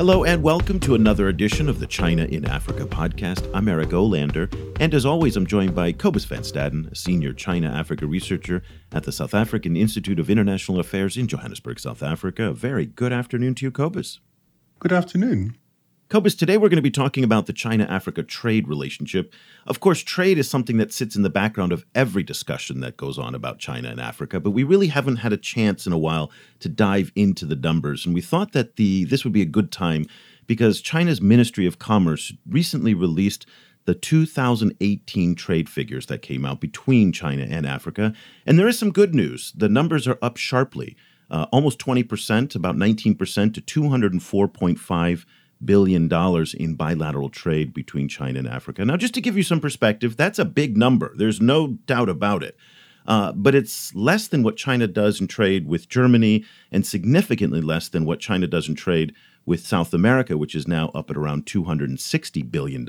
Hello and welcome to another edition of the China in Africa podcast. I'm Eric Olander, and as always, I'm joined by Cobus van Staden, a senior China Africa researcher at the South African Institute of International Affairs in Johannesburg, South Africa. A very good afternoon to you, Cobus. Good afternoon. Cobus, today we're going to be talking about the China Africa trade relationship. Of course, trade is something that sits in the background of every discussion that goes on about China and Africa, but we really haven't had a chance in a while to dive into the numbers. And we thought that the this would be a good time because China's Ministry of Commerce recently released the 2018 trade figures that came out between China and Africa. And there is some good news. The numbers are up sharply, uh, almost 20%, about 19% to 204.5 billion dollars in bilateral trade between China and Africa. Now, just to give you some perspective, that's a big number. There's no doubt about it. Uh, but it's less than what China does in trade with Germany, and significantly less than what China does in trade with South America, which is now up at around $260 billion.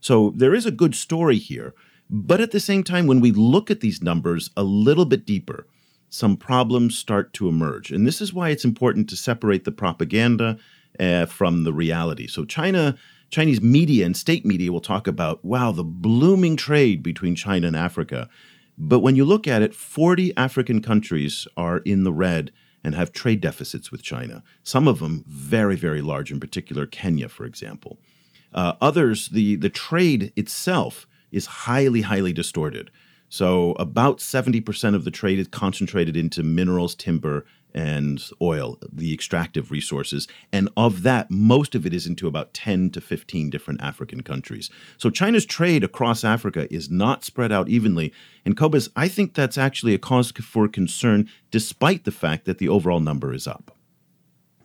So there is a good story here. But at the same time, when we look at these numbers a little bit deeper, some problems start to emerge. And this is why it's important to separate the propaganda uh, from the reality. So China, Chinese media and state media will talk about, wow, the blooming trade between China and Africa. But when you look at it, 40 African countries are in the red and have trade deficits with China. Some of them very, very large, in particular Kenya, for example. Uh, others, the, the trade itself is highly, highly distorted. So about 70% of the trade is concentrated into minerals, timber, and oil, the extractive resources. And of that, most of it is into about 10 to 15 different African countries. So China's trade across Africa is not spread out evenly. And Cobus, I think that's actually a cause for concern, despite the fact that the overall number is up.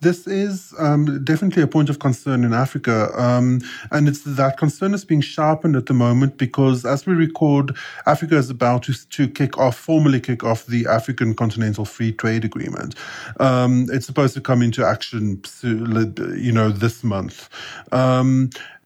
This is um, definitely a point of concern in Africa. Um, and it's that concern is being sharpened at the moment because as we record, Africa is about to, to kick off, formally kick off the African Continental Free Trade Agreement. Um, it's supposed to come into action, you know, this month.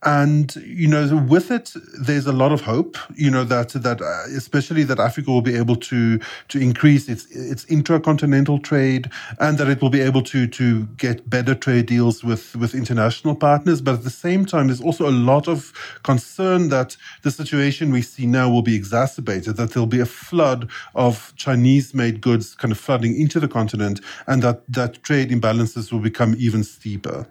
And you know with it there's a lot of hope you know that that uh, especially that africa will be able to to increase its its intracontinental trade and that it will be able to to get better trade deals with with international partners. But at the same time there's also a lot of concern that the situation we see now will be exacerbated that there'll be a flood of chinese made goods kind of flooding into the continent and that that trade imbalances will become even steeper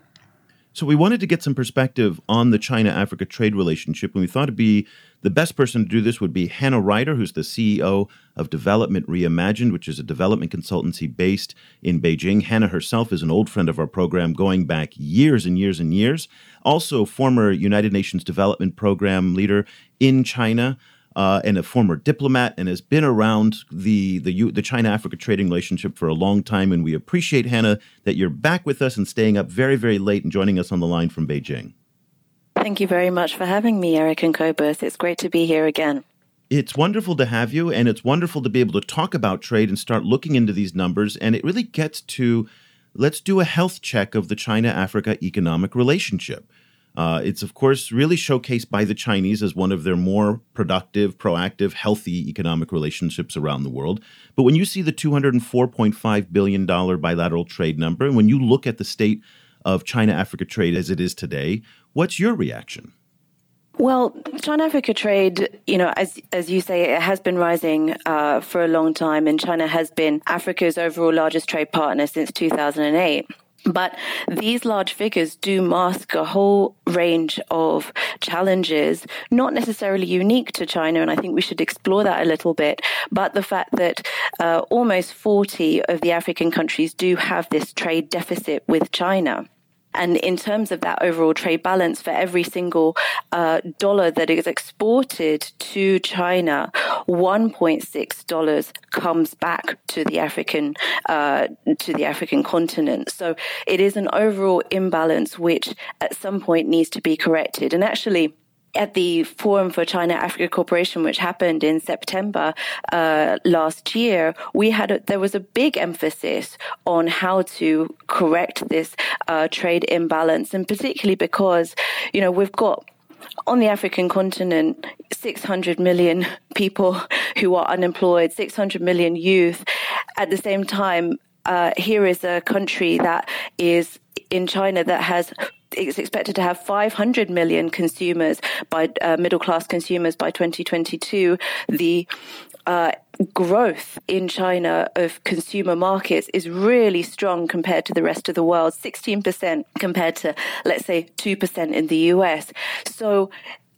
so we wanted to get some perspective on the China-Africa trade relationship, and we thought it'd be the best person to do this would be Hannah Ryder, who's the CEO of Development Reimagined, which is a development consultancy based in Beijing. Hannah herself is an old friend of our program, going back years and years and years. Also, former United Nations Development Program leader in China uh, and a former diplomat and has been around the the, the China Africa trading relationship for a long time. And we appreciate Hannah that you're back with us and staying up very very late and joining us on the line from Beijing. Thank you very much for having me, Eric and Cobus. It's great to be here again. It's wonderful to have you, and it's wonderful to be able to talk about trade and start looking into these numbers. And it really gets to let's do a health check of the China Africa economic relationship. Uh, it's, of course, really showcased by the Chinese as one of their more productive, proactive, healthy economic relationships around the world. But when you see the $204.5 billion bilateral trade number, and when you look at the state of China Africa trade as it is today, what's your reaction? Well, China Africa trade, you know, as as you say, it has been rising uh, for a long time, and China has been Africa's overall largest trade partner since 2008. But these large figures do mask a whole range of challenges, not necessarily unique to China, and I think we should explore that a little bit. But the fact that uh, almost 40 of the African countries do have this trade deficit with China. And in terms of that overall trade balance, for every single uh, dollar that is exported to China, 1.6 dollars comes back to the African uh, to the African continent. So it is an overall imbalance which, at some point, needs to be corrected. And actually at the Forum for China Africa Cooperation, which happened in September uh, last year, we had a, there was a big emphasis on how to correct this uh, trade imbalance, and particularly because you know we've got on the African continent, 600 million people who are unemployed, 600 million youth. At the same time, uh, here is a country that is in China that has it's expected to have 500 million consumers by uh, middle class consumers by 2022. The uh, growth in China of consumer markets is really strong compared to the rest of the world, 16% compared to, let's say, 2% in the US. So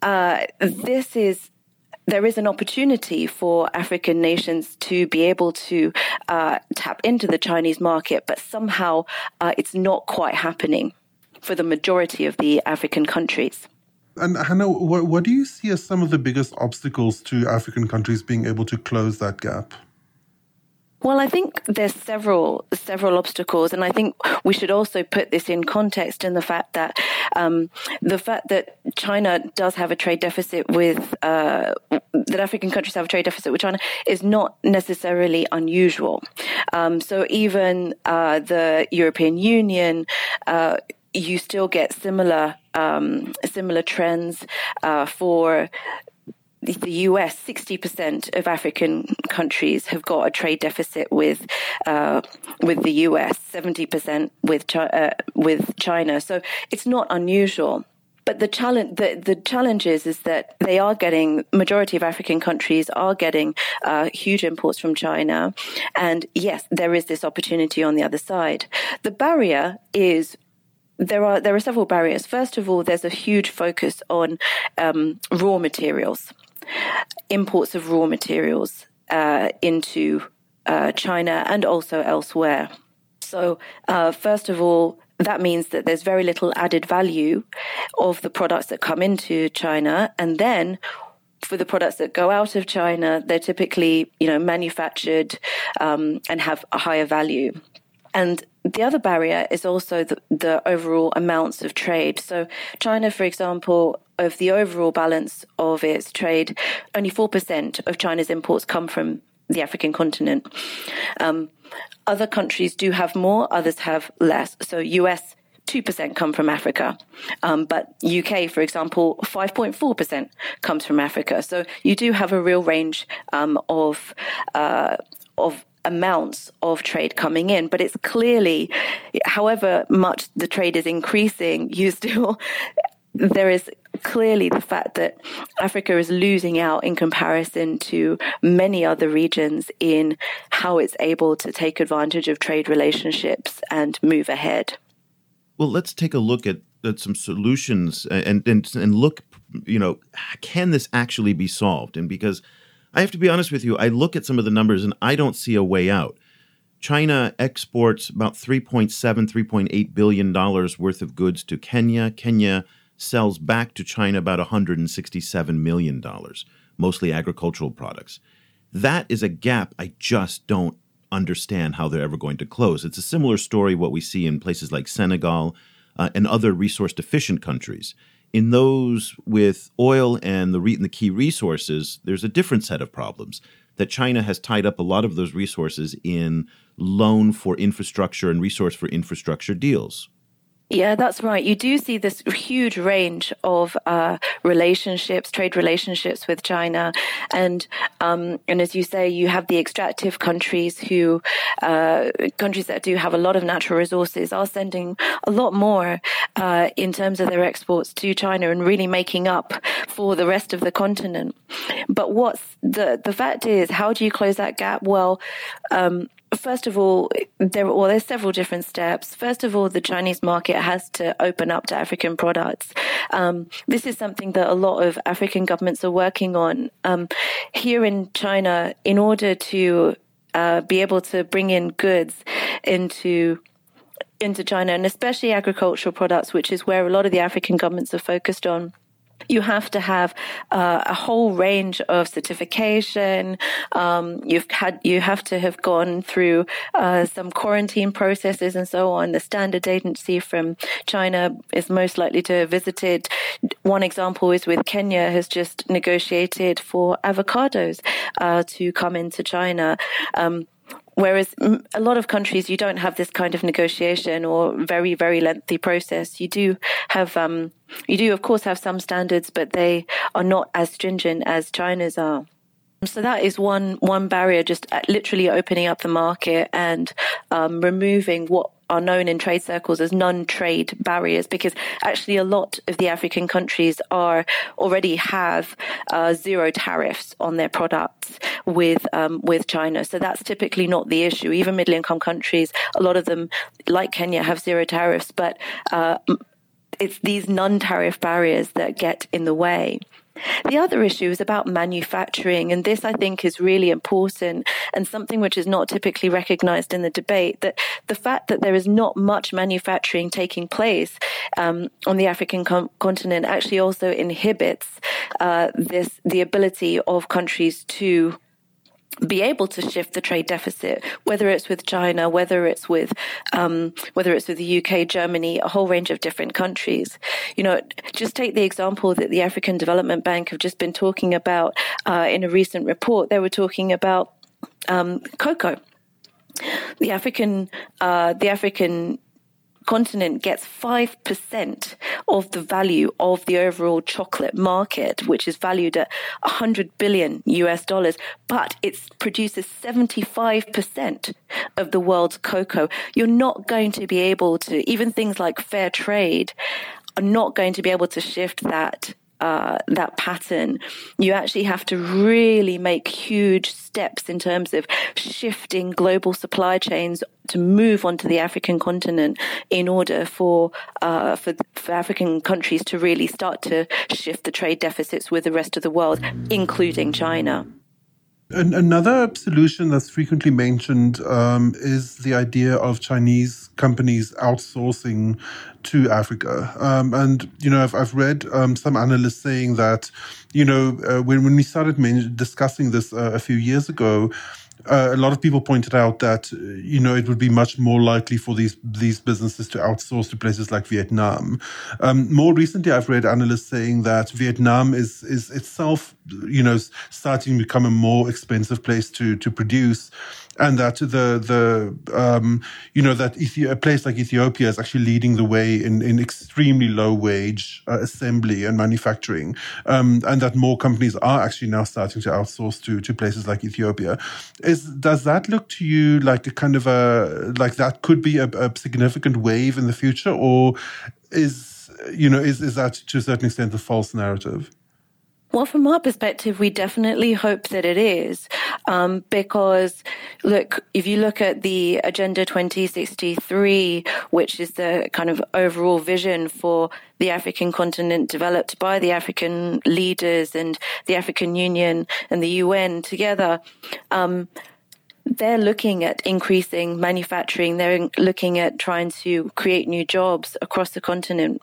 uh, this is there is an opportunity for African nations to be able to uh, tap into the Chinese market, but somehow uh, it's not quite happening for the majority of the African countries. And Hannah, what, what do you see as some of the biggest obstacles to African countries being able to close that gap? Well, I think there's several several obstacles, and I think we should also put this in context in the fact that um, the fact that China does have a trade deficit with uh, that African countries have a trade deficit with China is not necessarily unusual. Um, so even uh, the European Union. Uh, you still get similar um, similar trends uh, for the US, 60% of African countries have got a trade deficit with uh, with the US, 70% with Chi- uh, with China. So it's not unusual. But the challenge, the, the challenge is, is that they are getting, majority of African countries are getting uh, huge imports from China. And yes, there is this opportunity on the other side. The barrier is there are there are several barriers. First of all, there's a huge focus on um, raw materials, imports of raw materials uh, into uh, China and also elsewhere. So, uh, first of all, that means that there's very little added value of the products that come into China, and then for the products that go out of China, they're typically you know manufactured um, and have a higher value. And the other barrier is also the, the, overall amounts of trade. So, China, for example, of the overall balance of its trade, only 4% of China's imports come from the African continent. Um, other countries do have more, others have less. So, US 2% come from Africa. Um, but UK, for example, 5.4% comes from Africa. So you do have a real range um, of, uh, of amounts of trade coming in, but it's clearly, however much the trade is increasing, you still, there is clearly the fact that Africa is losing out in comparison to many other regions in how it's able to take advantage of trade relationships and move ahead. Well, let's take a look at, at some solutions and, and and look, you know, can this actually be solved? And because I have to be honest with you, I look at some of the numbers and I don't see a way out. China exports about 3.7, 3.8 billion dollars worth of goods to Kenya. Kenya sells back to China about 167 million dollars, mostly agricultural products. That is a gap I just don't understand how they're ever going to close. It's a similar story what we see in places like Senegal uh, and other resource deficient countries in those with oil and the, re- and the key resources, there's a different set of problems. That China has tied up a lot of those resources in loan for infrastructure and resource for infrastructure deals. Yeah, that's right. You do see this huge range of uh, relationships, trade relationships with China, and um, and as you say, you have the extractive countries who uh, countries that do have a lot of natural resources are sending a lot more uh, in terms of their exports to China and really making up for the rest of the continent. But what's the the fact is, how do you close that gap? Well. Um, first of all, there well, there's several different steps. First of all, the Chinese market has to open up to African products. Um, this is something that a lot of African governments are working on. Um, here in China, in order to uh, be able to bring in goods into into China, and especially agricultural products, which is where a lot of the African governments are focused on you have to have uh, a whole range of certification. Um, you've had you have to have gone through uh, some quarantine processes and so on. The standard agency from China is most likely to have visited. One example is with Kenya has just negotiated for avocados uh, to come into China. Um, Whereas a lot of countries, you don't have this kind of negotiation or very, very lengthy process. You do have, um, you do of course have some standards, but they are not as stringent as China's are. So that is one one barrier, just uh, literally opening up the market and um, removing what are known in trade circles as non-trade barriers because actually a lot of the African countries are already have uh, zero tariffs on their products with um, with China. So that's typically not the issue. Even middle income countries, a lot of them, like Kenya, have zero tariffs, but uh, it's these non-tariff barriers that get in the way. The other issue is about manufacturing, and this I think is really important and something which is not typically recognized in the debate. That the fact that there is not much manufacturing taking place um, on the African com- continent actually also inhibits uh, this the ability of countries to be able to shift the trade deficit, whether it's with China, whether it's with um, whether it's with the UK, Germany, a whole range of different countries. You know, just take the example that the African Development Bank have just been talking about uh, in a recent report. They were talking about um, cocoa. The African uh, the African continent gets 5% of the value of the overall chocolate market, which is valued at 100 billion US dollars, but it produces 75% of the world's cocoa. You're not going to be able to, even things like fair trade, are not going to be able to shift that uh, that pattern, you actually have to really make huge steps in terms of shifting global supply chains to move onto the African continent in order for, uh, for, for African countries to really start to shift the trade deficits with the rest of the world, including China. Another solution that's frequently mentioned um, is the idea of Chinese companies outsourcing to Africa. Um, and, you know, I've, I've read um, some analysts saying that, you know, uh, when, when we started discussing this uh, a few years ago, uh, a lot of people pointed out that uh, you know it would be much more likely for these these businesses to outsource to places like Vietnam. Um, more recently, I've read analysts saying that Vietnam is is itself you know starting to become a more expensive place to to produce and that the the um, you know that a place like Ethiopia is actually leading the way in in extremely low wage uh, assembly and manufacturing, um, and that more companies are actually now starting to outsource to to places like Ethiopia. Is does that look to you like a kind of a like that could be a, a significant wave in the future, or is you know is is that to a certain extent a false narrative? Well, from our perspective, we definitely hope that it is, um, because look, if you look at the Agenda 2063, which is the kind of overall vision for the African continent developed by the African leaders and the African Union and the UN together, um, they're looking at increasing manufacturing. They're looking at trying to create new jobs across the continent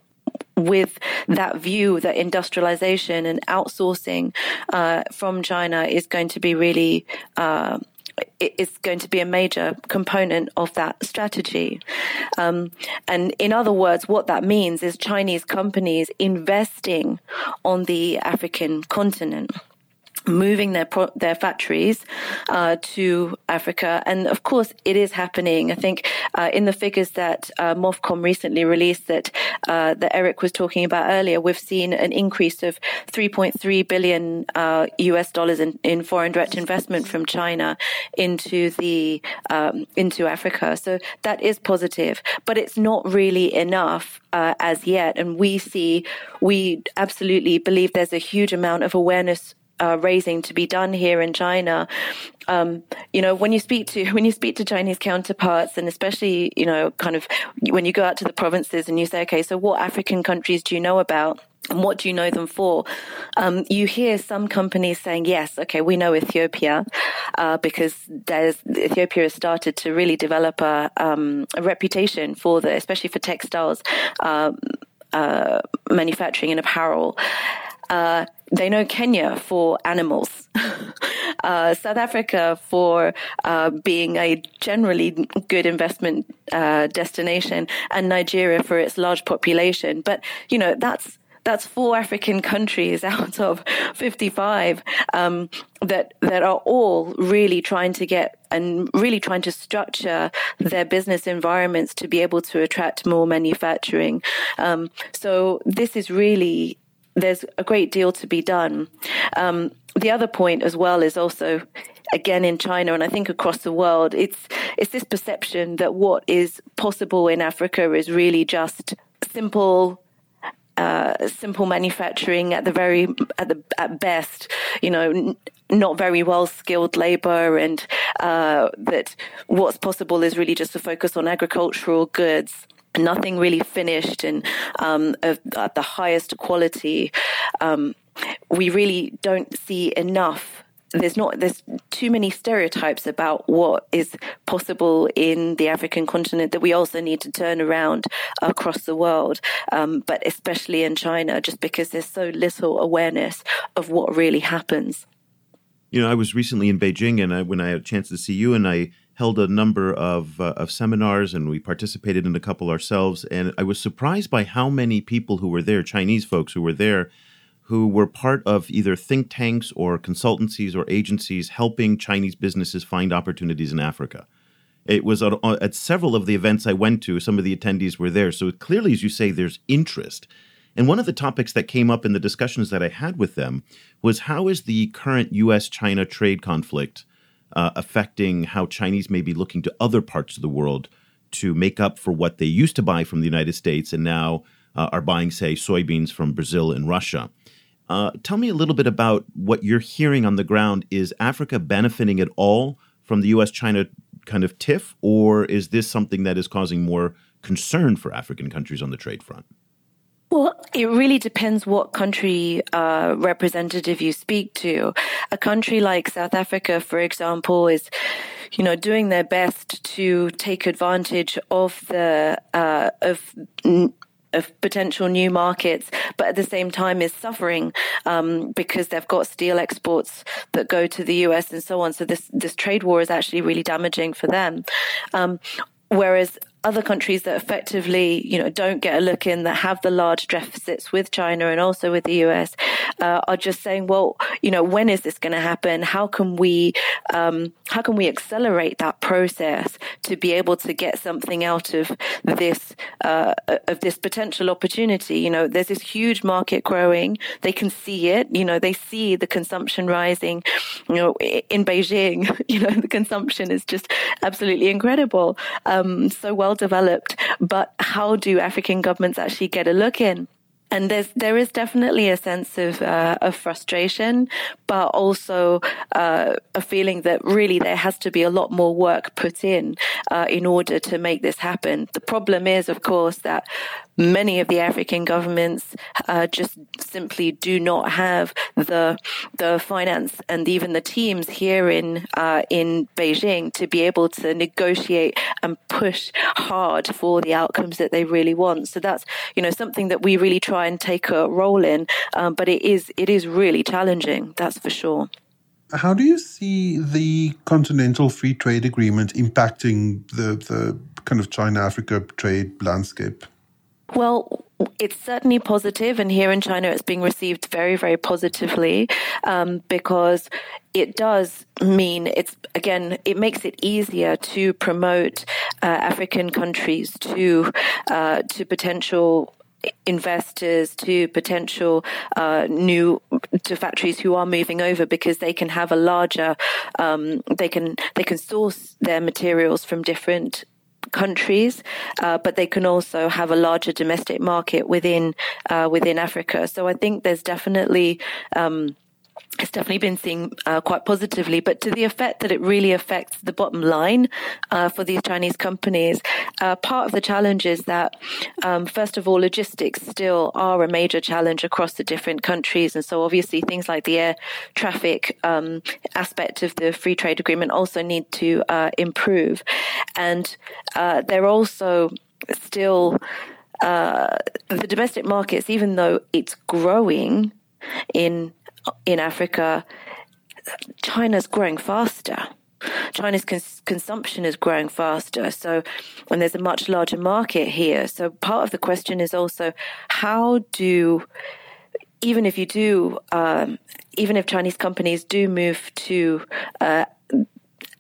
with that view that industrialization and outsourcing uh, from China is going to be really uh, is going to be a major component of that strategy. Um, and in other words, what that means is Chinese companies investing on the African continent moving their pro- their factories uh, to Africa, and of course, it is happening. I think uh, in the figures that uh, MOFCOM recently released, that uh, that Eric was talking about earlier, we've seen an increase of 3.3 billion US uh, dollars in, in, foreign direct investment from China into the um, into Africa. So that is positive, but it's not really enough uh, as yet. And we see, we absolutely believe there's a huge amount of awareness uh, raising to be done here in China. Um, you know, when you speak to when you speak to Chinese counterparts, and especially you know, kind of when you go out to the provinces and you say, okay, so what African countries do you know about? And what do you know them for? Um, you hear some companies saying, yes, okay, we know Ethiopia uh, because Ethiopia has started to really develop a, um, a reputation for the, especially for textiles, uh, uh, manufacturing and apparel. Uh, they know Kenya for animals, uh, South Africa for uh, being a generally good investment uh, destination, and Nigeria for its large population. But you know that's that's four African countries out of 55 um, that that are all really trying to get and really trying to structure their business environments to be able to attract more manufacturing. Um, so this is really there's a great deal to be done. Um, the other point as well is also again in China and I think across the world, it's it's this perception that what is possible in Africa is really just simple uh, simple manufacturing at the very at the at best, you know, n- not very well skilled labor, and uh, that what's possible is really just to focus on agricultural goods. Nothing really finished and um, of, at the highest quality. Um, we really don't see enough there's not there's too many stereotypes about what is possible in the African continent that we also need to turn around across the world, um, but especially in China, just because there's so little awareness of what really happens. You know, I was recently in Beijing, and I, when I had a chance to see you, and I held a number of uh, of seminars, and we participated in a couple ourselves, and I was surprised by how many people who were there, Chinese folks who were there who were part of either think tanks or consultancies or agencies helping Chinese businesses find opportunities in Africa. It was at, at, several of the events I went to, some of the attendees were there. So clearly, as you say, there's interest. And one of the topics that came up in the discussions that I had with them was how is the current US China trade conflict uh, affecting how Chinese may be looking to other parts of the world to make up for what they used to buy from the United States and now uh, are buying, say, soybeans from Brazil and Russia. Uh, tell me a little bit about what you're hearing on the ground. Is Africa benefiting at all from the U.S. China kind of tiff, or is this something that is causing more concern for African countries on the trade front? Well, it really depends what country uh, representative you speak to. A country like South Africa, for example, is you know, doing their best to take advantage of the uh, of of potential new markets, but at the same time is suffering um, because they've got steel exports that go to the US and so on. So this this trade war is actually really damaging for them. Um, whereas other countries that effectively, you know, don't get a look in that have the large deficits with China and also with the US uh, are just saying, well, you know, when is this going to happen? How can we, um, how can we accelerate that process to be able to get something out of this, uh, of this potential opportunity? You know, there's this huge market growing. They can see it. You know, they see the consumption rising. You know, in Beijing, you know, the consumption is just absolutely incredible. Um, so well well developed, but how do African governments actually get a look in? and there's there is definitely a sense of uh, of frustration, but also uh, a feeling that really there has to be a lot more work put in uh, in order to make this happen. The problem is, of course, that many of the African governments uh, just simply do not have the the finance and even the teams here in uh, in Beijing to be able to negotiate and push hard for the outcomes that they really want. So that's you know something that we really try and take a role in, um, but it is it is really challenging. That's for sure. How do you see the Continental Free Trade Agreement impacting the the kind of China Africa trade landscape? Well, it's certainly positive, and here in China, it's being received very, very positively um, because it does mean it's again, it makes it easier to promote uh, African countries to uh, to potential investors to potential uh, new to factories who are moving over because they can have a larger um, they can they can source their materials from different countries, uh, but they can also have a larger domestic market within uh, within Africa. So I think there's definitely um, it's definitely been seen uh, quite positively, but to the effect that it really affects the bottom line uh, for these Chinese companies. Uh, part of the challenge is that, um, first of all, logistics still are a major challenge across the different countries, and so obviously things like the air traffic um, aspect of the free trade agreement also need to uh, improve, and uh, they're also still uh, the domestic markets, even though it's growing in in Africa, China's growing faster. China's cons- consumption is growing faster. So, and there's a much larger market here. So, part of the question is also how do, even if you do, um, even if Chinese companies do move to uh,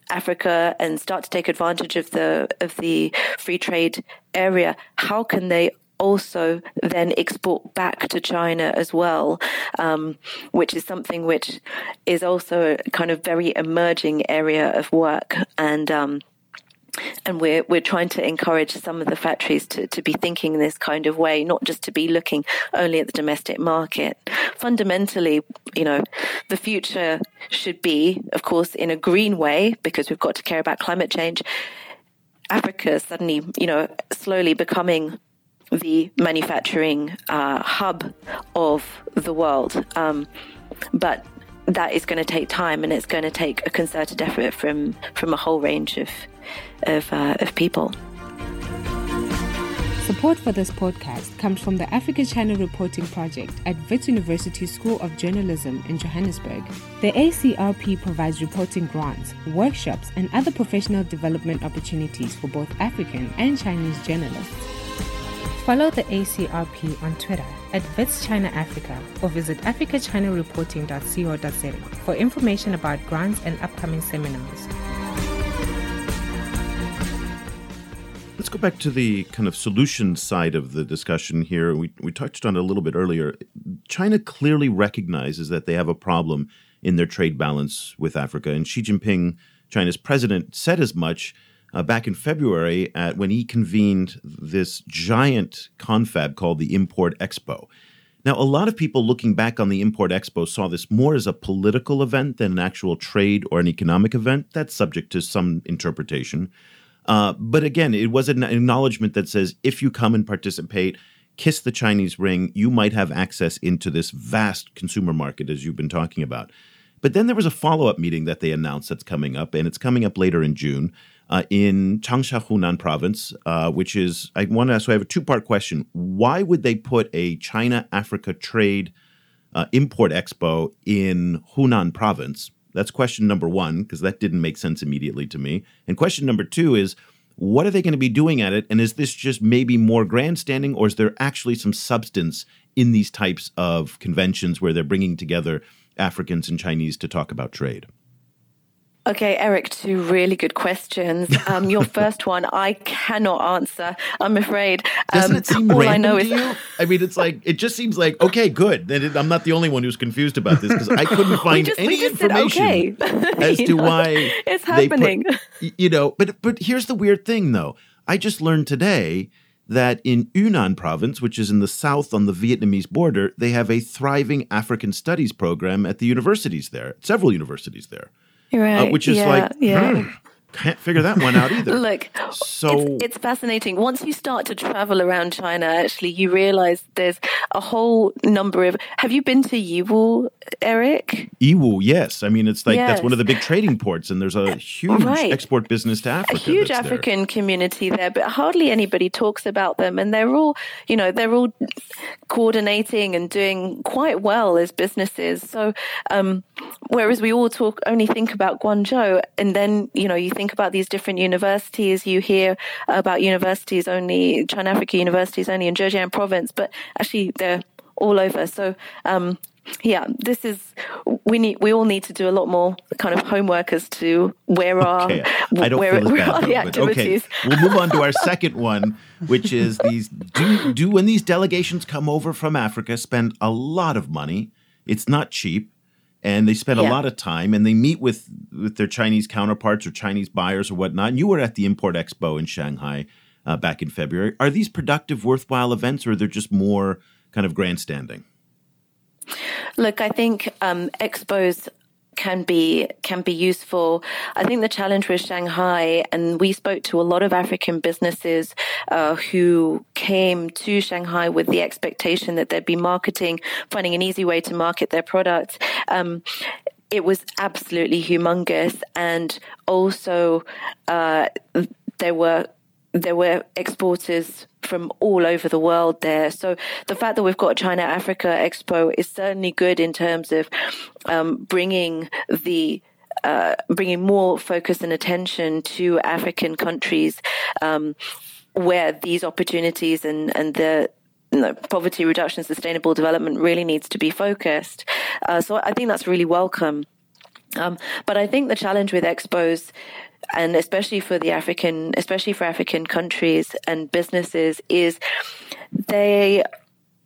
Africa and start to take advantage of the of the free trade area, how can they also then export back to China as well, um, which is something which is also a kind of very emerging area of work and. Um, and we're we're trying to encourage some of the factories to, to be thinking this kind of way, not just to be looking only at the domestic market. Fundamentally, you know, the future should be, of course, in a green way because we've got to care about climate change. Africa suddenly, you know, slowly becoming the manufacturing uh, hub of the world. Um, but that is going to take time, and it's going to take a concerted effort from from a whole range of of, uh, of people. Support for this podcast comes from the Africa China Reporting Project at Wits University School of Journalism in Johannesburg. The ACRP provides reporting grants, workshops, and other professional development opportunities for both African and Chinese journalists. Follow the ACRP on Twitter at Wits China Africa or visit africachinareporting.co.za for information about grants and upcoming seminars. Let's go back to the kind of solution side of the discussion here. We, we touched on it a little bit earlier. China clearly recognizes that they have a problem in their trade balance with Africa. And Xi Jinping, China's president, said as much uh, back in February at, when he convened this giant confab called the Import Expo. Now, a lot of people looking back on the Import Expo saw this more as a political event than an actual trade or an economic event. That's subject to some interpretation. Uh, but again, it was an acknowledgement that says if you come and participate, kiss the Chinese ring, you might have access into this vast consumer market, as you've been talking about. But then there was a follow up meeting that they announced that's coming up, and it's coming up later in June uh, in Changsha, Hunan province, uh, which is, I want to ask, so I have a two part question. Why would they put a China Africa trade uh, import expo in Hunan province? That's question number one, because that didn't make sense immediately to me. And question number two is, what are they going to be doing at it? And is this just maybe more grandstanding, or is there actually some substance in these types of conventions where they're bringing together Africans and Chinese to talk about trade? Okay, Eric, two really good questions. Um, your first one, I cannot answer. I'm afraid. Doesn't um, it seem all random I know is, you? I mean, it's like it just seems like okay, good. That I'm not the only one who's confused about this because I couldn't find just, any information okay. as to know, why it's happening. Put, you know, but but here's the weird thing, though. I just learned today that in Yunnan province, which is in the south on the Vietnamese border, they have a thriving African studies program at the universities there, several universities there. Uh, right. Uh, which is yeah, like, yeah. Hmm, can't figure that one out either. Look, so it's, it's, fascinating. Once you start to travel around China, actually, you realize there's a whole number of. Have you been to Yiwu, Eric? Yiwu, yes. I mean, it's like yes. that's one of the big trading ports, and there's a huge right. export business to Africa. A huge African there. community there, but hardly anybody talks about them, and they're all, you know, they're all coordinating and doing quite well as businesses. So, um, whereas we all talk only think about Guangzhou, and then you know you think think about these different universities, you hear about universities only, China Africa universities only in Zhejiang province, but actually they're all over. So, um, yeah, this is we need. We all need to do a lot more kind of homework as to where are okay. I don't where, feel where are the activities. Okay, we'll move on to our second one, which is these. Do do when these delegations come over from Africa, spend a lot of money. It's not cheap and they spend yeah. a lot of time and they meet with with their Chinese counterparts or Chinese buyers or whatnot. And you were at the Import Expo in Shanghai uh, back in February. Are these productive, worthwhile events, or are they just more kind of grandstanding? Look, I think um, expos can be can be useful. I think the challenge with Shanghai, and we spoke to a lot of African businesses uh, who came to Shanghai with the expectation that they'd be marketing, finding an easy way to market their products. Um, it was absolutely humongous, and also uh, there were there were exporters from all over the world there. So the fact that we've got China Africa Expo is certainly good in terms of um, bringing the uh, bringing more focus and attention to African countries um, where these opportunities and and the you know, poverty reduction, sustainable development really needs to be focused. Uh, so I think that's really welcome. Um, but I think the challenge with expos and especially for the African, especially for African countries and businesses, is they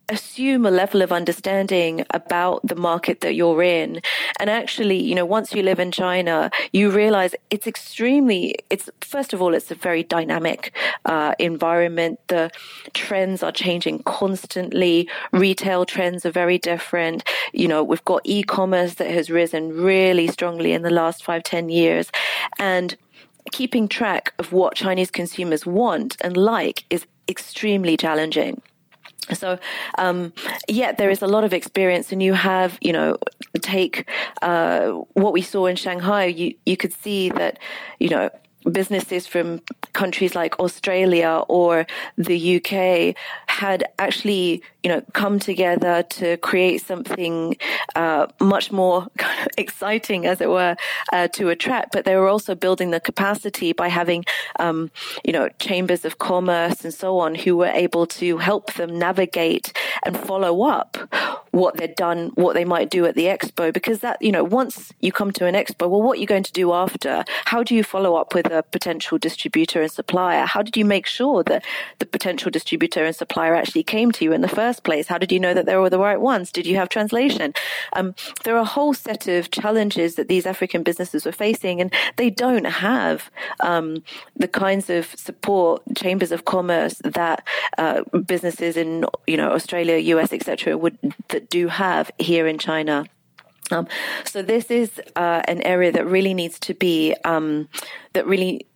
assume a level of understanding about the market that you're in. And actually, you know, once you live in China, you realize it's extremely, it's, first of all, it's a very dynamic uh, environment. The trends are changing constantly. Retail trends are very different. You know, we've got e-commerce that has risen really strongly in the last five, ten years. And keeping track of what Chinese consumers want and like is extremely challenging. So, um, yeah, there is a lot of experience, and you have, you know, take uh, what we saw in Shanghai. You you could see that, you know, businesses from countries like Australia or the UK had actually, you know, come together to create something uh, much more exciting, as it were, uh, to attract. But they were also building the capacity by having, um, you know, chambers of commerce and so on who were able to help them navigate and follow up what they'd done, what they might do at the expo. Because that, you know, once you come to an expo, well, what are you going to do after? How do you follow up with a potential distributor and supplier? How did you make sure that the potential distributor and supplier actually came to you in the first place? How did you know that they were the right ones? Did you have translation? Um, there are a whole set of challenges that these African businesses were facing, and they don't have um, the kinds of support chambers of commerce that uh, businesses in you know Australia, US, etc. would that do have here in China. Um, so this is uh, an area that really needs to be um, that really,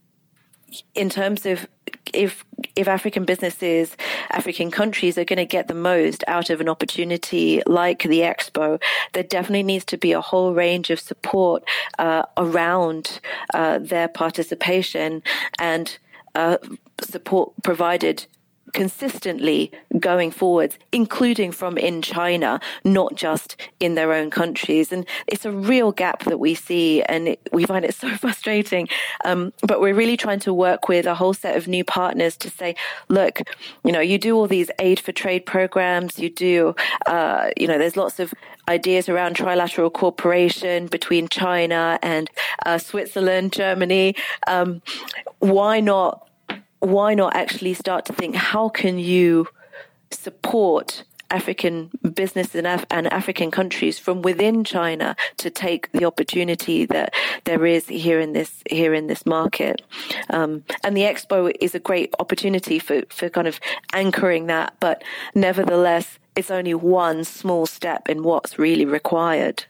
in terms of if if African businesses, African countries are going to get the most out of an opportunity like the expo, there definitely needs to be a whole range of support uh, around uh, their participation and uh, support provided consistently going forwards, including from in China, not just in their own countries. And it's a real gap that we see, and it, we find it so frustrating. Um, but we're really trying to work with a whole set of new partners to say, look, you know, you do all these aid for trade programs, you do, uh, you know, there's lots of ideas around trilateral cooperation between China and uh, Switzerland, Germany. Um, why not why not actually start to think how can you support African business and, Af- and, African countries from within China to take the opportunity that there is here in this here in this market. Um, and the expo is a great opportunity for, for kind of anchoring that, but nevertheless, it's only one small step in what's really required.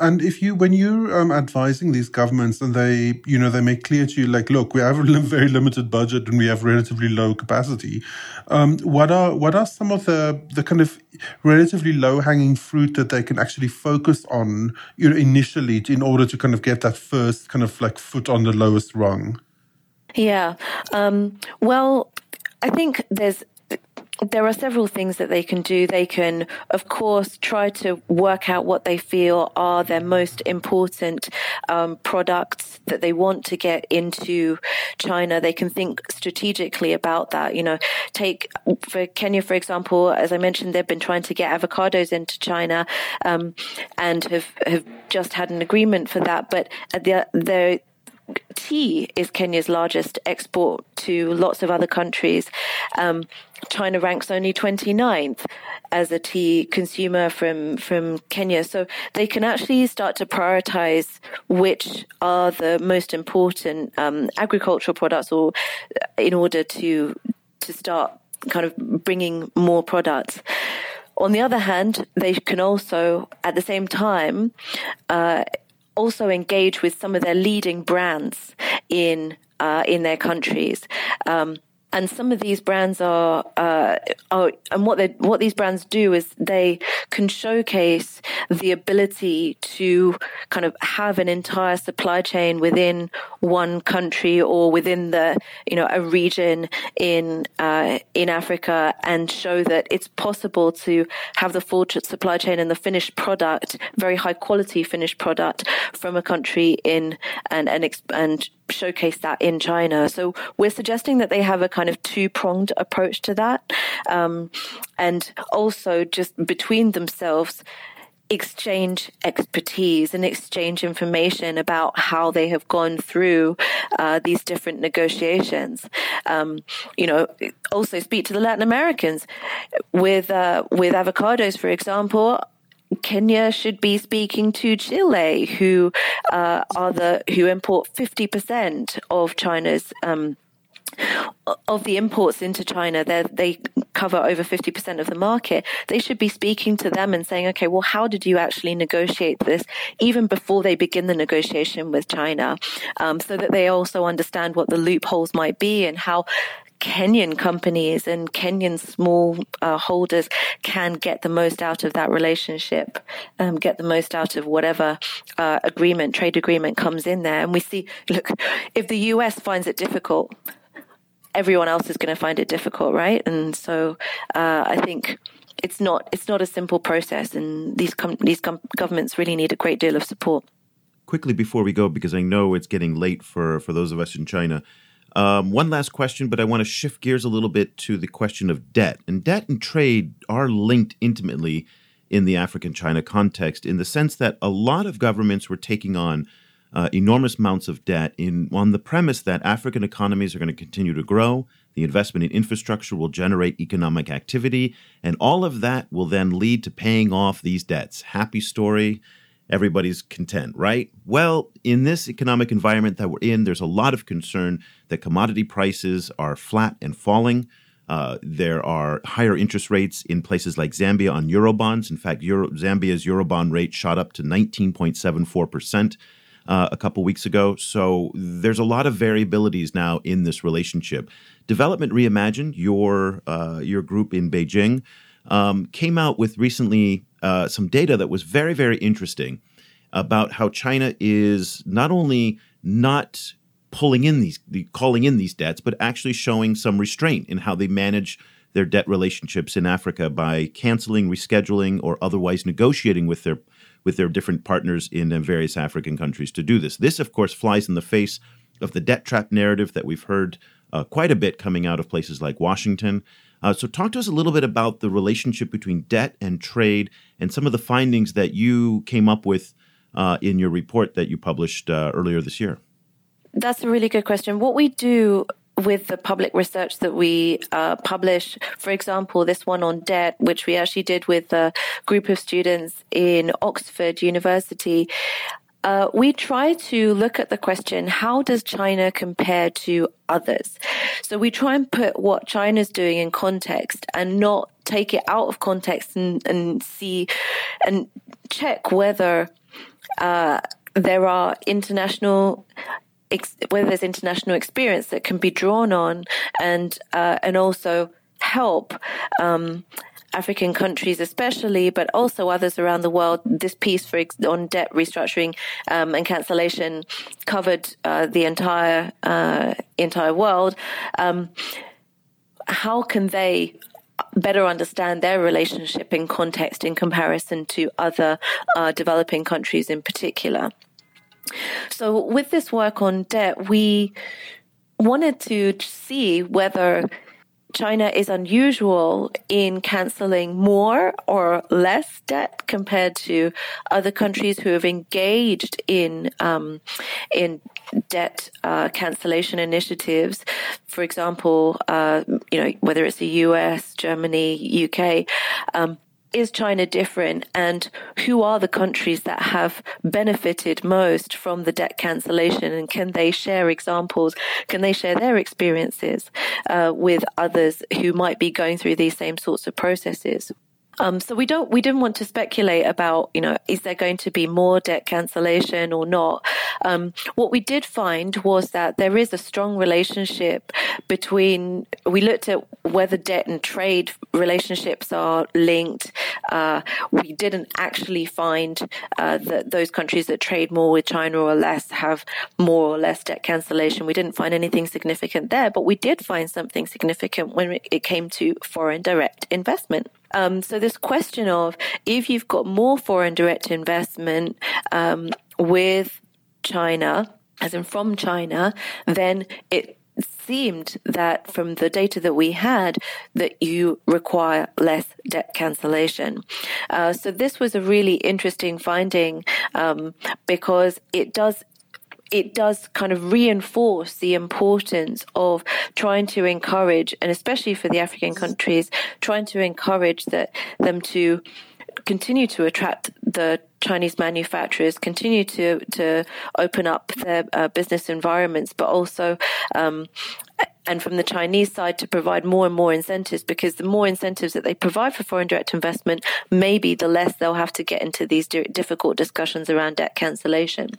And if you, when you're um, advising these governments and they, you know, they make clear to you, like, look, we have a very limited budget and we have relatively low capacity. Um, what are what are some of the the kind of relatively low hanging fruit that they can actually focus on, you know, initially in order to kind of get that first kind of like foot on the lowest rung? Yeah. Um, well, I think there's there are several things that they can do. They can, of course, try to work out what they feel are their most important um, products that they want to get into China. They can think strategically about that. You know, take for Kenya, for example, as I mentioned, they've been trying to get avocados into China um, and have, have just had an agreement for that. But the, the tea is Kenya's largest export to lots of other countries. Um, China ranks only 29th as a tea consumer from, from Kenya. So they can actually start to prioritize which are the most important um, agricultural products or in order to, to start kind of bringing more products. On the other hand, they can also, at the same time, uh, also engage with some of their leading brands in uh, in their countries. Um, and some of these brands are, uh, are and what they what these brands do is they can showcase the ability to kind of have an entire supply chain within one country or within the you know a region in uh, in Africa and show that it's possible to have the full supply chain and the finished product, very high quality finished product from a country in and and and showcase that in China. So we're suggesting that they have a kind of two pronged approach to that, um, and also just between themselves exchange expertise and exchange information about how they have gone through uh, these different negotiations. Um, you know, also speak to the Latin Americans with uh, with avocados, for example. Kenya should be speaking to Chile, who uh, are the who import fifty percent of China's um, of the imports into China, they cover over 50% of the market. They should be speaking to them and saying, okay, well, how did you actually negotiate this even before they begin the negotiation with China? Um, so that they also understand what the loopholes might be and how Kenyan companies and Kenyan small uh, holders can get the most out of that relationship, um, get the most out of whatever uh, agreement, trade agreement comes in there. And we see, look, if the US finds it difficult, everyone else is going to find it difficult, right? And so uh, I think it's not it's not a simple process, and these com- these com- governments really need a great deal of support. Quickly before we go, because I know it's getting late for for those of us in China. Um, one last question, but I want to shift gears a little bit to the question of debt. And debt and trade are linked intimately in the African China context in the sense that a lot of governments were taking on uh, enormous amounts of debt in on the premise that African economies are going to continue to grow. The investment in infrastructure will generate economic activity, and all of that will then lead to paying off these debts. Happy story. Everybody's content, right? Well, in this economic environment that we're in, there's a lot of concern that commodity prices are flat and falling. Uh, there are higher interest rates in places like Zambia on Eurobonds. In fact, Euro- Zambia's Eurobond rate shot up to 19.74% uh, a couple weeks ago. So there's a lot of variabilities now in this relationship. Development Reimagined, your uh, your group in Beijing, um, came out with recently uh, some data that was very very interesting about how China is not only not pulling in these the, calling in these debts, but actually showing some restraint in how they manage their debt relationships in Africa by canceling, rescheduling, or otherwise negotiating with their with their different partners in various African countries to do this. This, of course, flies in the face of the debt trap narrative that we've heard uh, quite a bit coming out of places like Washington. Uh, so, talk to us a little bit about the relationship between debt and trade and some of the findings that you came up with uh, in your report that you published uh, earlier this year. That's a really good question. What we do with the public research that we uh, publish, for example, this one on debt, which we actually did with a group of students in Oxford University, uh, we try to look at the question how does China compare to others? So we try and put what China's doing in context and not take it out of context and, and see and check whether uh, there are international ex- whether there's international experience that can be drawn on and uh, and also help um, African countries, especially, but also others around the world. This piece for on debt restructuring um, and cancellation covered uh, the entire uh, entire world. Um, how can they better understand their relationship in context in comparison to other uh, developing countries in particular? So, with this work on debt, we wanted to see whether China is unusual in canceling more or less debt compared to other countries who have engaged in um, in debt uh, cancellation initiatives. For example, uh, you know whether it's the U.S., Germany, UK. Um, is China different and who are the countries that have benefited most from the debt cancellation and can they share examples? Can they share their experiences uh, with others who might be going through these same sorts of processes? Um, so we don't we didn't want to speculate about you know is there going to be more debt cancellation or not. Um, what we did find was that there is a strong relationship between. We looked at whether debt and trade relationships are linked. Uh, we didn't actually find uh, that those countries that trade more with China or less have more or less debt cancellation. We didn't find anything significant there, but we did find something significant when it came to foreign direct investment. Um, so this question of if you've got more foreign direct investment um, with China, as in from China, then it seemed that from the data that we had that you require less debt cancellation. Uh, so this was a really interesting finding um, because it does it does kind of reinforce the importance of trying to encourage, and especially for the African countries, trying to encourage that them to continue to attract the Chinese manufacturers, continue to to open up their uh, business environments, but also um, and from the Chinese side to provide more and more incentives because the more incentives that they provide for foreign direct investment, maybe the less they'll have to get into these difficult discussions around debt cancellation.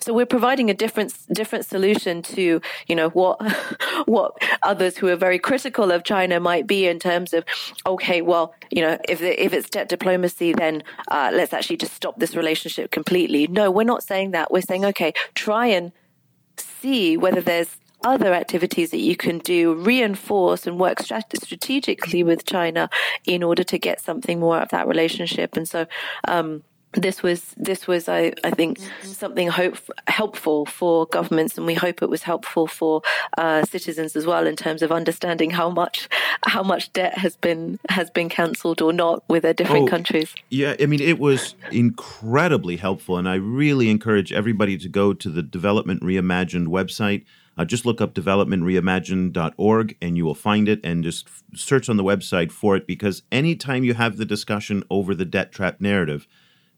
So we're providing a different different solution to you know what what others who are very critical of China might be in terms of okay, well you know if if it's debt diplomacy, then uh, let's actually just stop this relationship completely. No, we're not saying that. We're saying okay, try and see whether there's other activities that you can do, reinforce and work strat- strategically with China in order to get something more out of that relationship. And so, um, this was this was I, I think something hope, helpful for governments and we hope it was helpful for uh, citizens as well in terms of understanding how much how much debt has been has been cancelled or not with their different oh, countries. Yeah, I mean it was incredibly helpful and I really encourage everybody to go to the Development Reimagined website. Uh, just look up developmentreimagined.org and you will find it and just search on the website for it because anytime you have the discussion over the debt trap narrative,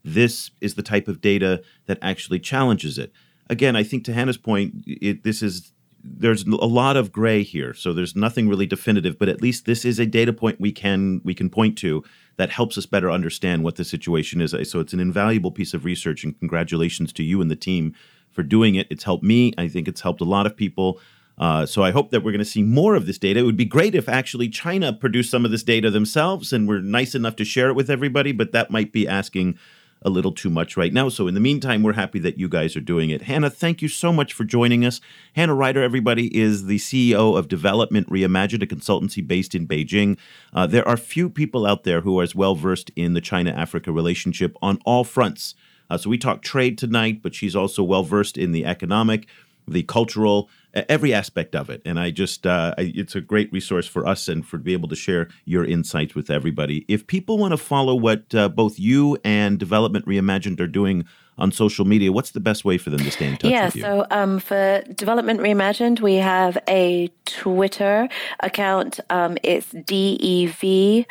this is the type of data that actually challenges it. Again, I think to Hannah's point, it, this is there's a lot of gray here, so there's nothing really definitive. But at least this is a data point we can we can point to that helps us better understand what the situation is. So it's an invaluable piece of research, and congratulations to you and the team for doing it. It's helped me. I think it's helped a lot of people. Uh, so I hope that we're going to see more of this data. It would be great if actually China produced some of this data themselves and were nice enough to share it with everybody, but that might be asking a little too much right now. So in the meantime, we're happy that you guys are doing it. Hannah, thank you so much for joining us. Hannah Ryder, everybody, is the CEO of Development Reimagined, a consultancy based in Beijing. Uh, there are few people out there who are as well versed in the China Africa relationship on all fronts. Uh, so we talk trade tonight, but she's also well versed in the economic, the cultural, every aspect of it. And I just, uh, it's a great resource for us and for to be able to share your insights with everybody. If people want to follow what uh, both you and Development Reimagined are doing on social media, what's the best way for them to stay in touch yeah, with you? so um, for Development Reimagined, we have a Twitter account. Um, it's DEV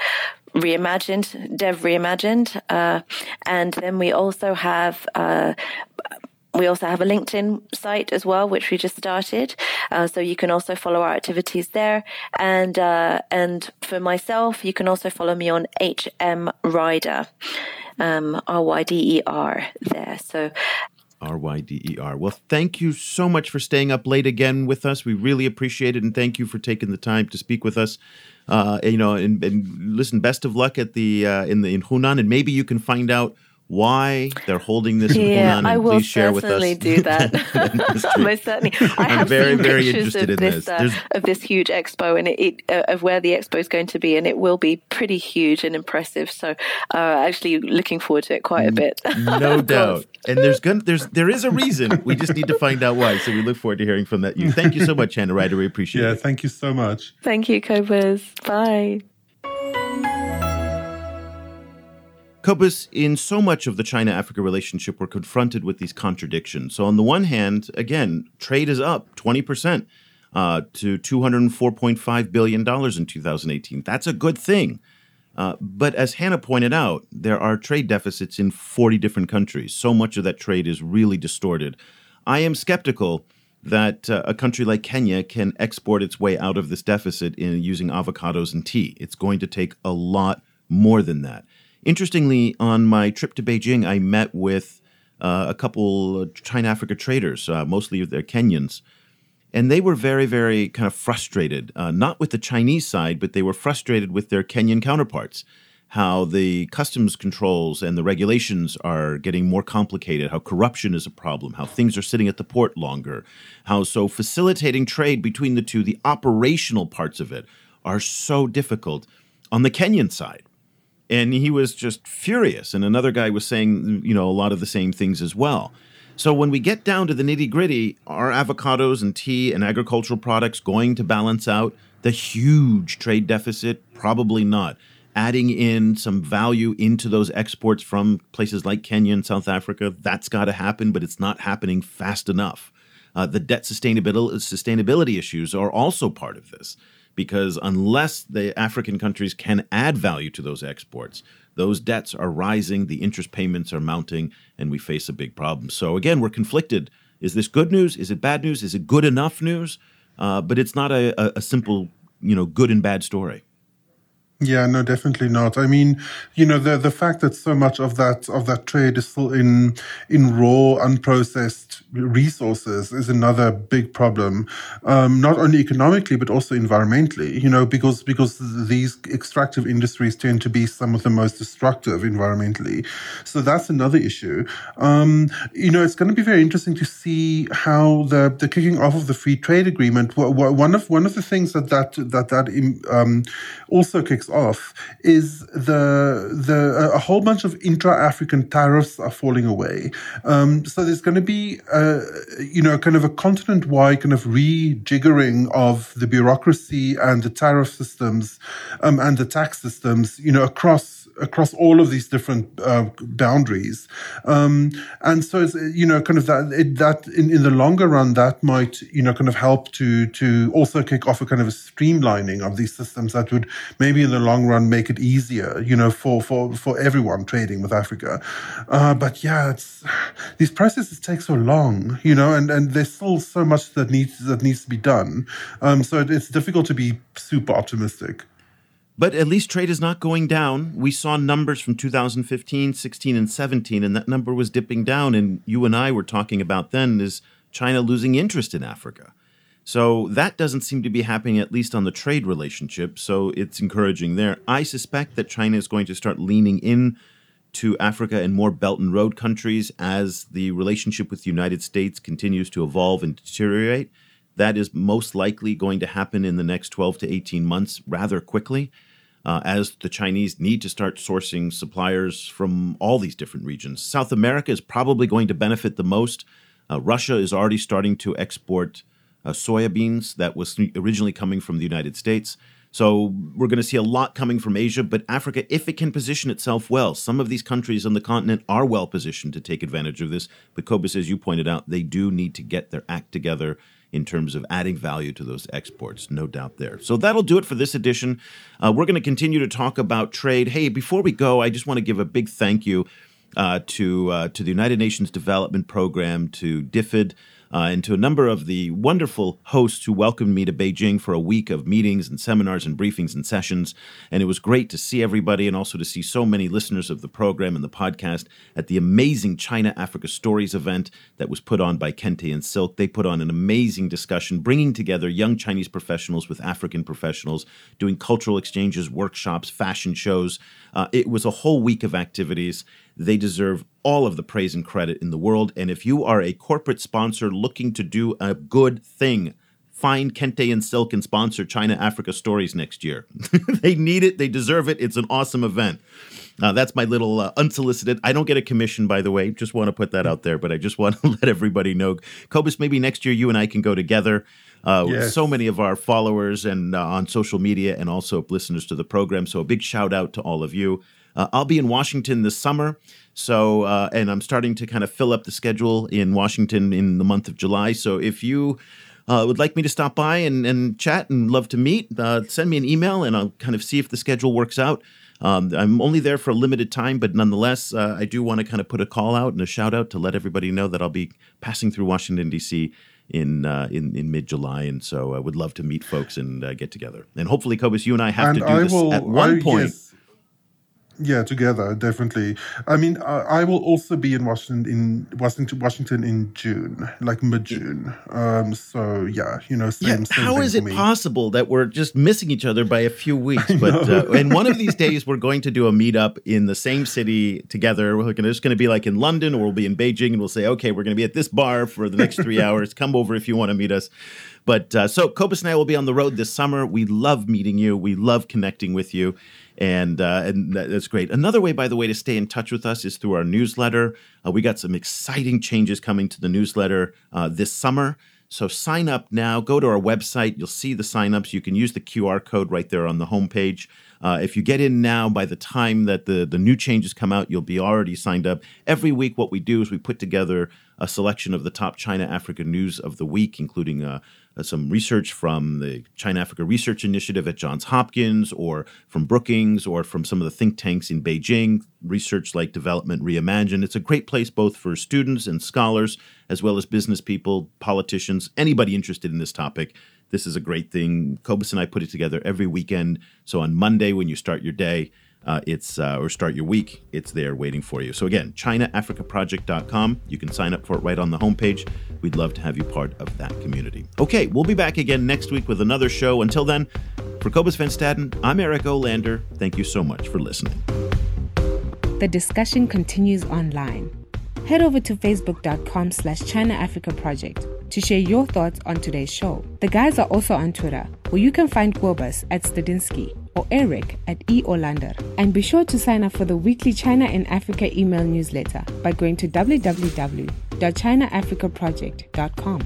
reimagined, Dev reimagined, uh, and then we also have. Uh, we also have a LinkedIn site as well, which we just started. Uh, so you can also follow our activities there. And uh, and for myself, you can also follow me on HM Ryder, um, R Y D E R there. So R Y D E R. Well, thank you so much for staying up late again with us. We really appreciate it, and thank you for taking the time to speak with us. Uh, you know, and, and, listen, best of luck at the uh, in the in Hunan, and maybe you can find out why they're holding this yeah, Hunan, I will certainly do that. Most certainly. I am have very, seen very pictures interested of in this, this. uh, of this huge expo and it, it uh, of where the expo is going to be, and it will be pretty huge and impressive. So, uh, actually, looking forward to it quite a bit. no doubt. And there's gonna there's there is a reason. We just need to find out why. So we look forward to hearing from that. You. Thank you so much, Hannah Ryder. We appreciate yeah, it. Yeah, thank you so much. Thank you, Cobus. Bye. Cobus, in so much of the China Africa relationship, we're confronted with these contradictions. So, on the one hand, again, trade is up 20% uh, to $204.5 billion in 2018. That's a good thing. Uh, but as Hannah pointed out, there are trade deficits in 40 different countries. So much of that trade is really distorted. I am skeptical that uh, a country like Kenya can export its way out of this deficit in using avocados and tea. It's going to take a lot more than that. Interestingly, on my trip to Beijing, I met with uh, a couple China Africa traders, uh, mostly they're Kenyans. And they were very, very kind of frustrated, uh, not with the Chinese side, but they were frustrated with their Kenyan counterparts. How the customs controls and the regulations are getting more complicated, how corruption is a problem, how things are sitting at the port longer, how so facilitating trade between the two, the operational parts of it, are so difficult on the Kenyan side and he was just furious. And another guy was saying, you know, a lot of the same things as well. So when we get down to the nitty gritty, are avocados and tea and agricultural products going to balance out the huge trade deficit? Probably not. Adding in some value into those exports from places like Kenya and South Africa, that's got to happen, but it's not happening fast enough. Uh, the debt sustainability, sustainability issues are also part of this because unless the African countries can add value to those exports, those debts are rising, the interest payments are mounting, and we face a big problem. So again, we're conflicted. Is this good news? Is it bad news? Is it good enough news? Uh, but it's not a, a, a simple, you know, good and bad story. Yeah, no, definitely not. I mean, you know, the the fact that so much of that of that trade is still in in raw, unprocessed resources is another big problem. Um, not only economically but also environmentally. You know, because because these extractive industries tend to be some of the most destructive environmentally. So that's another issue. Um, you know, it's going to be very interesting to see how the the kicking off of the free trade agreement. One of one of the things that that that that um, also kicks off is the the a whole bunch of intra-African tariffs are falling away. Um, so there's going to be a, you know kind of a continent-wide kind of rejiggering of the bureaucracy and the tariff systems um, and the tax systems you know across across all of these different uh, boundaries. Um, and so it's, you know, kind of that, it, that in, in the longer run, that might, you know, kind of help to, to also kick off a kind of a streamlining of these systems that would maybe in the long run make it easier, you know, for, for, for everyone trading with Africa. Uh, but yeah, it's, these processes take so long, you know, and, and there's still so much that needs, that needs to be done. Um, so it, it's difficult to be super optimistic. But at least trade is not going down. We saw numbers from 2015, 16, and 17, and that number was dipping down. And you and I were talking about then is China losing interest in Africa. So that doesn't seem to be happening, at least on the trade relationship. So it's encouraging there. I suspect that China is going to start leaning in to Africa and more Belt and Road countries as the relationship with the United States continues to evolve and deteriorate. That is most likely going to happen in the next 12 to 18 months rather quickly. Uh, as the Chinese need to start sourcing suppliers from all these different regions. South America is probably going to benefit the most. Uh, Russia is already starting to export uh, soybeans that was originally coming from the United States. So we're going to see a lot coming from Asia, but Africa, if it can position itself well, some of these countries on the continent are well positioned to take advantage of this. But Cobus, as you pointed out, they do need to get their act together in terms of adding value to those exports, no doubt there. So that'll do it for this edition. Uh, we're going to continue to talk about trade. Hey, before we go, I just want to give a big thank you uh, to uh, to the United Nations Development Program, to DFID uh, and to a number of the wonderful hosts who welcomed me to Beijing for a week of meetings and seminars and briefings and sessions. And it was great to see everybody and also to see so many listeners of the program and the podcast at the amazing China Africa Stories event that was put on by Kente and Silk. They put on an amazing discussion, bringing together young Chinese professionals with African professionals, doing cultural exchanges, workshops, fashion shows. Uh, it was a whole week of activities. They deserve all of the praise and credit in the world. And if you are a corporate sponsor looking to do a good thing, find Kente and Silk and sponsor China Africa Stories next year. they need it. They deserve it. It's an awesome event. Uh, that's my little uh, unsolicited. I don't get a commission, by the way. Just want to put that out there, but I just want to let everybody know. Cobus, maybe next year you and I can go together. Uh, yes. So many of our followers and uh, on social media, and also listeners to the program. So a big shout out to all of you. Uh, I'll be in Washington this summer. So, uh, and I'm starting to kind of fill up the schedule in Washington in the month of July. So, if you uh, would like me to stop by and, and chat and love to meet, uh, send me an email and I'll kind of see if the schedule works out. Um, I'm only there for a limited time, but nonetheless, uh, I do want to kind of put a call out and a shout out to let everybody know that I'll be passing through Washington, D.C. In, uh, in in mid July, and so I would love to meet folks and uh, get together. And hopefully, Cobus, you and I have and to do I this will, at one I, point. Yes Yeah, together, definitely. I mean, I will also be in Washington in Washington, Washington in June, like mid June. Um, so yeah, you know, same. Yeah, same how is it possible that we're just missing each other by a few weeks? But uh, and one of these days we're going to do a meetup in the same city together. We're it's going to be like in London or we'll be in Beijing, and we'll say, okay, we're going to be at this bar for the next three hours. Come over if you want to meet us. But uh, so Cobus and I will be on the road this summer. We love meeting you. We love connecting with you. And uh, and that's great. Another way, by the way, to stay in touch with us is through our newsletter. Uh, we got some exciting changes coming to the newsletter uh, this summer. So sign up now. Go to our website. You'll see the signups. You can use the QR code right there on the homepage. Uh, if you get in now, by the time that the, the new changes come out, you'll be already signed up. Every week, what we do is we put together a selection of the top China Africa news of the week, including uh, uh, some research from the China Africa Research Initiative at Johns Hopkins, or from Brookings, or from some of the think tanks in Beijing, research like Development Reimagined. It's a great place both for students and scholars, as well as business people, politicians, anybody interested in this topic. This is a great thing. Cobus and I put it together every weekend. So on Monday, when you start your day, uh, it's uh, or start your week, it's there waiting for you. So again, ChinaAfricaProject.com. You can sign up for it right on the homepage. We'd love to have you part of that community. Okay, we'll be back again next week with another show. Until then, for Cobus Van Staden, I'm Eric Olander. Thank you so much for listening. The discussion continues online. Head over to facebook.com slash China Africa Project to share your thoughts on today's show. The guys are also on Twitter, where you can find Cobus at Stadinsky or Eric at E. Olander. And be sure to sign up for the weekly China and Africa email newsletter by going to www.chinaafricaproject.com.